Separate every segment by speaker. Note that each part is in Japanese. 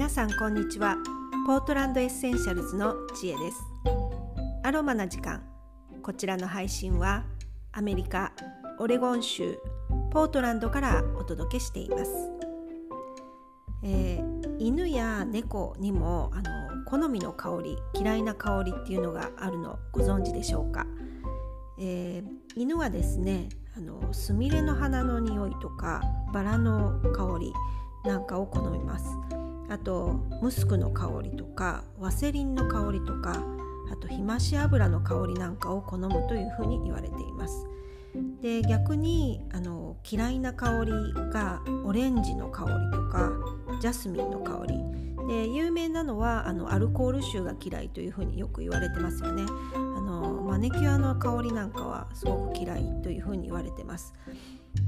Speaker 1: 皆さんこんにちは。ポートランドエッセンシャルズの知恵です。アロマな時間。こちらの配信はアメリカオレゴン州ポートランドからお届けしています、えー、犬や猫にもあの好みの香り嫌いな香りっていうのがあるのご存知でしょうか、えー、犬はですねあのスミレの花の匂いとかバラの香りなんかを好みます。あとムスクの香りとかワセリンの香りとかあとひまし油の香りなんかを好むというふうに言われています。で逆にあの嫌いな香りがオレンジの香りとかジャスミンの香り。で有名なのはあのアルコール臭が嫌いというふうによく言われてますよね。あのマネキュアの香りなんかはすごく嫌いというふうに言われてます。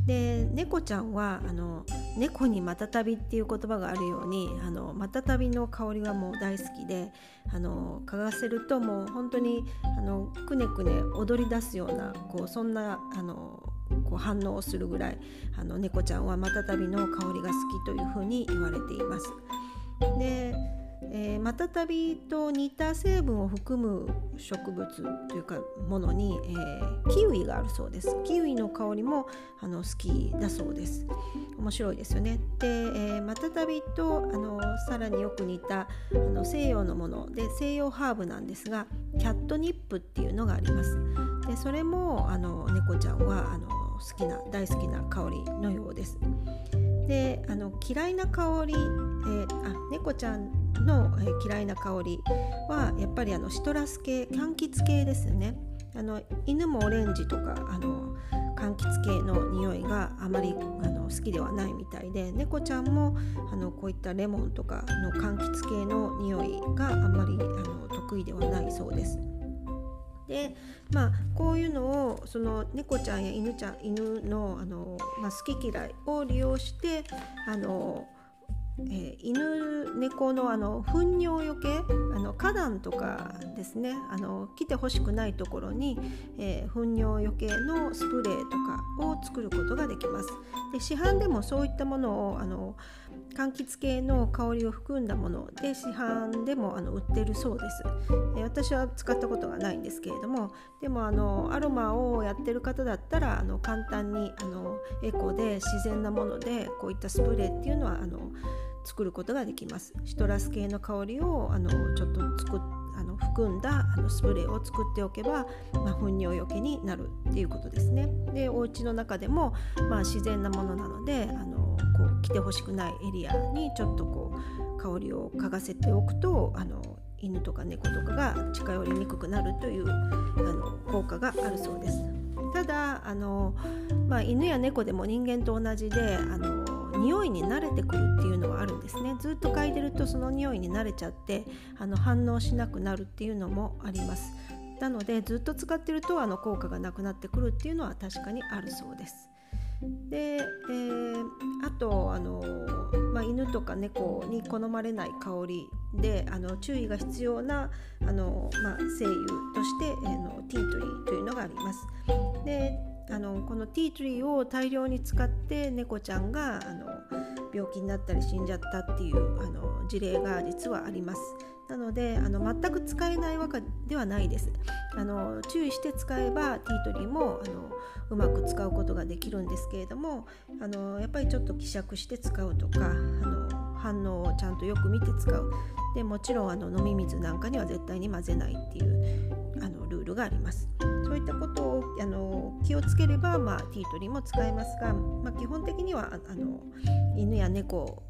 Speaker 1: で猫ちゃんはあの猫にまたたびっていう言葉があるようにあのまたたびの香りがもう大好きであの嗅がせるともう本当にあのくねくね踊り出すようなこうそんなあのこう反応をするぐらいあの猫ちゃんはまたたびの香りが好きというふうに言われています。マタタビと似た成分を含む植物というかものに、えー、キウイがあるそうです。キウイの香りもあの好きだそうです。面白いですよね。で、えー、マタタビとあのさらによく似たあの西洋のもの。で西洋ハーブなんですがキャットニップっていうのがあります。でそれもあの猫ちゃんはあの好きな大好きな香りのようです。であの嫌いな香り、えー、あ猫ちゃんの、えー、嫌いな香りはやっぱりあのシトラス系柑橘系ですよねあの犬もオレンジとかあの柑橘系の匂いがあまりあの好きではないみたいで猫ちゃんもあのこういったレモンとかの柑橘系の匂いがあまりあの得意ではないそうです。でまあこういうのをその猫ちゃんや犬ちゃん犬のあの、まあ、好き嫌いを利用してあのえー、犬猫のあの糞尿よけあの花壇とかですねあの来てほしくないところに、えー、糞尿よけのスプレーとかを作ることができます。で市販でもそういったものをあの柑橘系の香りを含んだもので市販でもあの売ってるそうです、えー、私は使ったことがないんですけれどもでもあのアロマをやってる方だったらあの簡単にあのエコで自然なものでこういったスプレーっていうのはあの作ることができます。シトラス系の香りをあのちょっと作あの含んだあのスプレーを作っておけば、まあ、糞尿よけになるっていうことですね。でお家の中でも、まあ、自然なものなのであのてほしくないエリアにちょっとこう香りを嗅がせておくとあの犬とか猫とかが近寄りにくくなるというあの効果があるそうです。ただあの、まあ、犬や猫でも人間と同じであの匂いに慣れてくるっていうのはあるんですね。ずっと嗅いでるとその匂いに慣れちゃってあの反応しなくなるっていうのもあります。なのでずっと使ってるとあの効果がなくなってくるっていうのは確かにあるそうです。で、えー、とあの、まあ、犬とか猫に好まれない香りであの注意が必要なあの、まあ、精油として、えー、のティートリーというのがあります。であのこのティートリーを大量に使って猫ちゃんがあの病気になったり死んじゃったっていうあの事例が実はあります。なのであの全く使えないわけではないです。あの注意して使えばティートリーもあのうまく使うことができるんですけれどもあのやっぱりちょっと希釈して使うとかあの反応をちゃんとよく見て使うでもちろんあの飲み水なんかには絶対に混ぜないっていうあのルールがあります。そういったことをあの気をつければ、まあ、ティートリーも使えますが、まあ、基本的にはあの犬や猫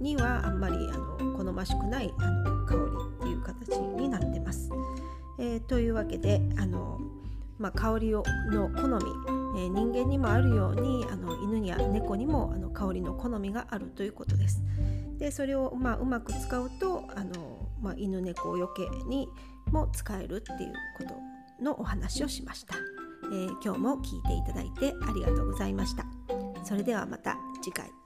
Speaker 1: にはあんまりあの好ましくないあの香りっていう形になってます。えー、というわけであの、まあ、香りをの好み、えー、人間にもあるようにあの犬や猫にもあの香りの好みがあるということです。でそれを、まあ、うまく使うとあの、まあ、犬猫よけにも使えるっていうことのお話をしました、えー、今日も聞いていただいてありがとうございました。それではまた次回。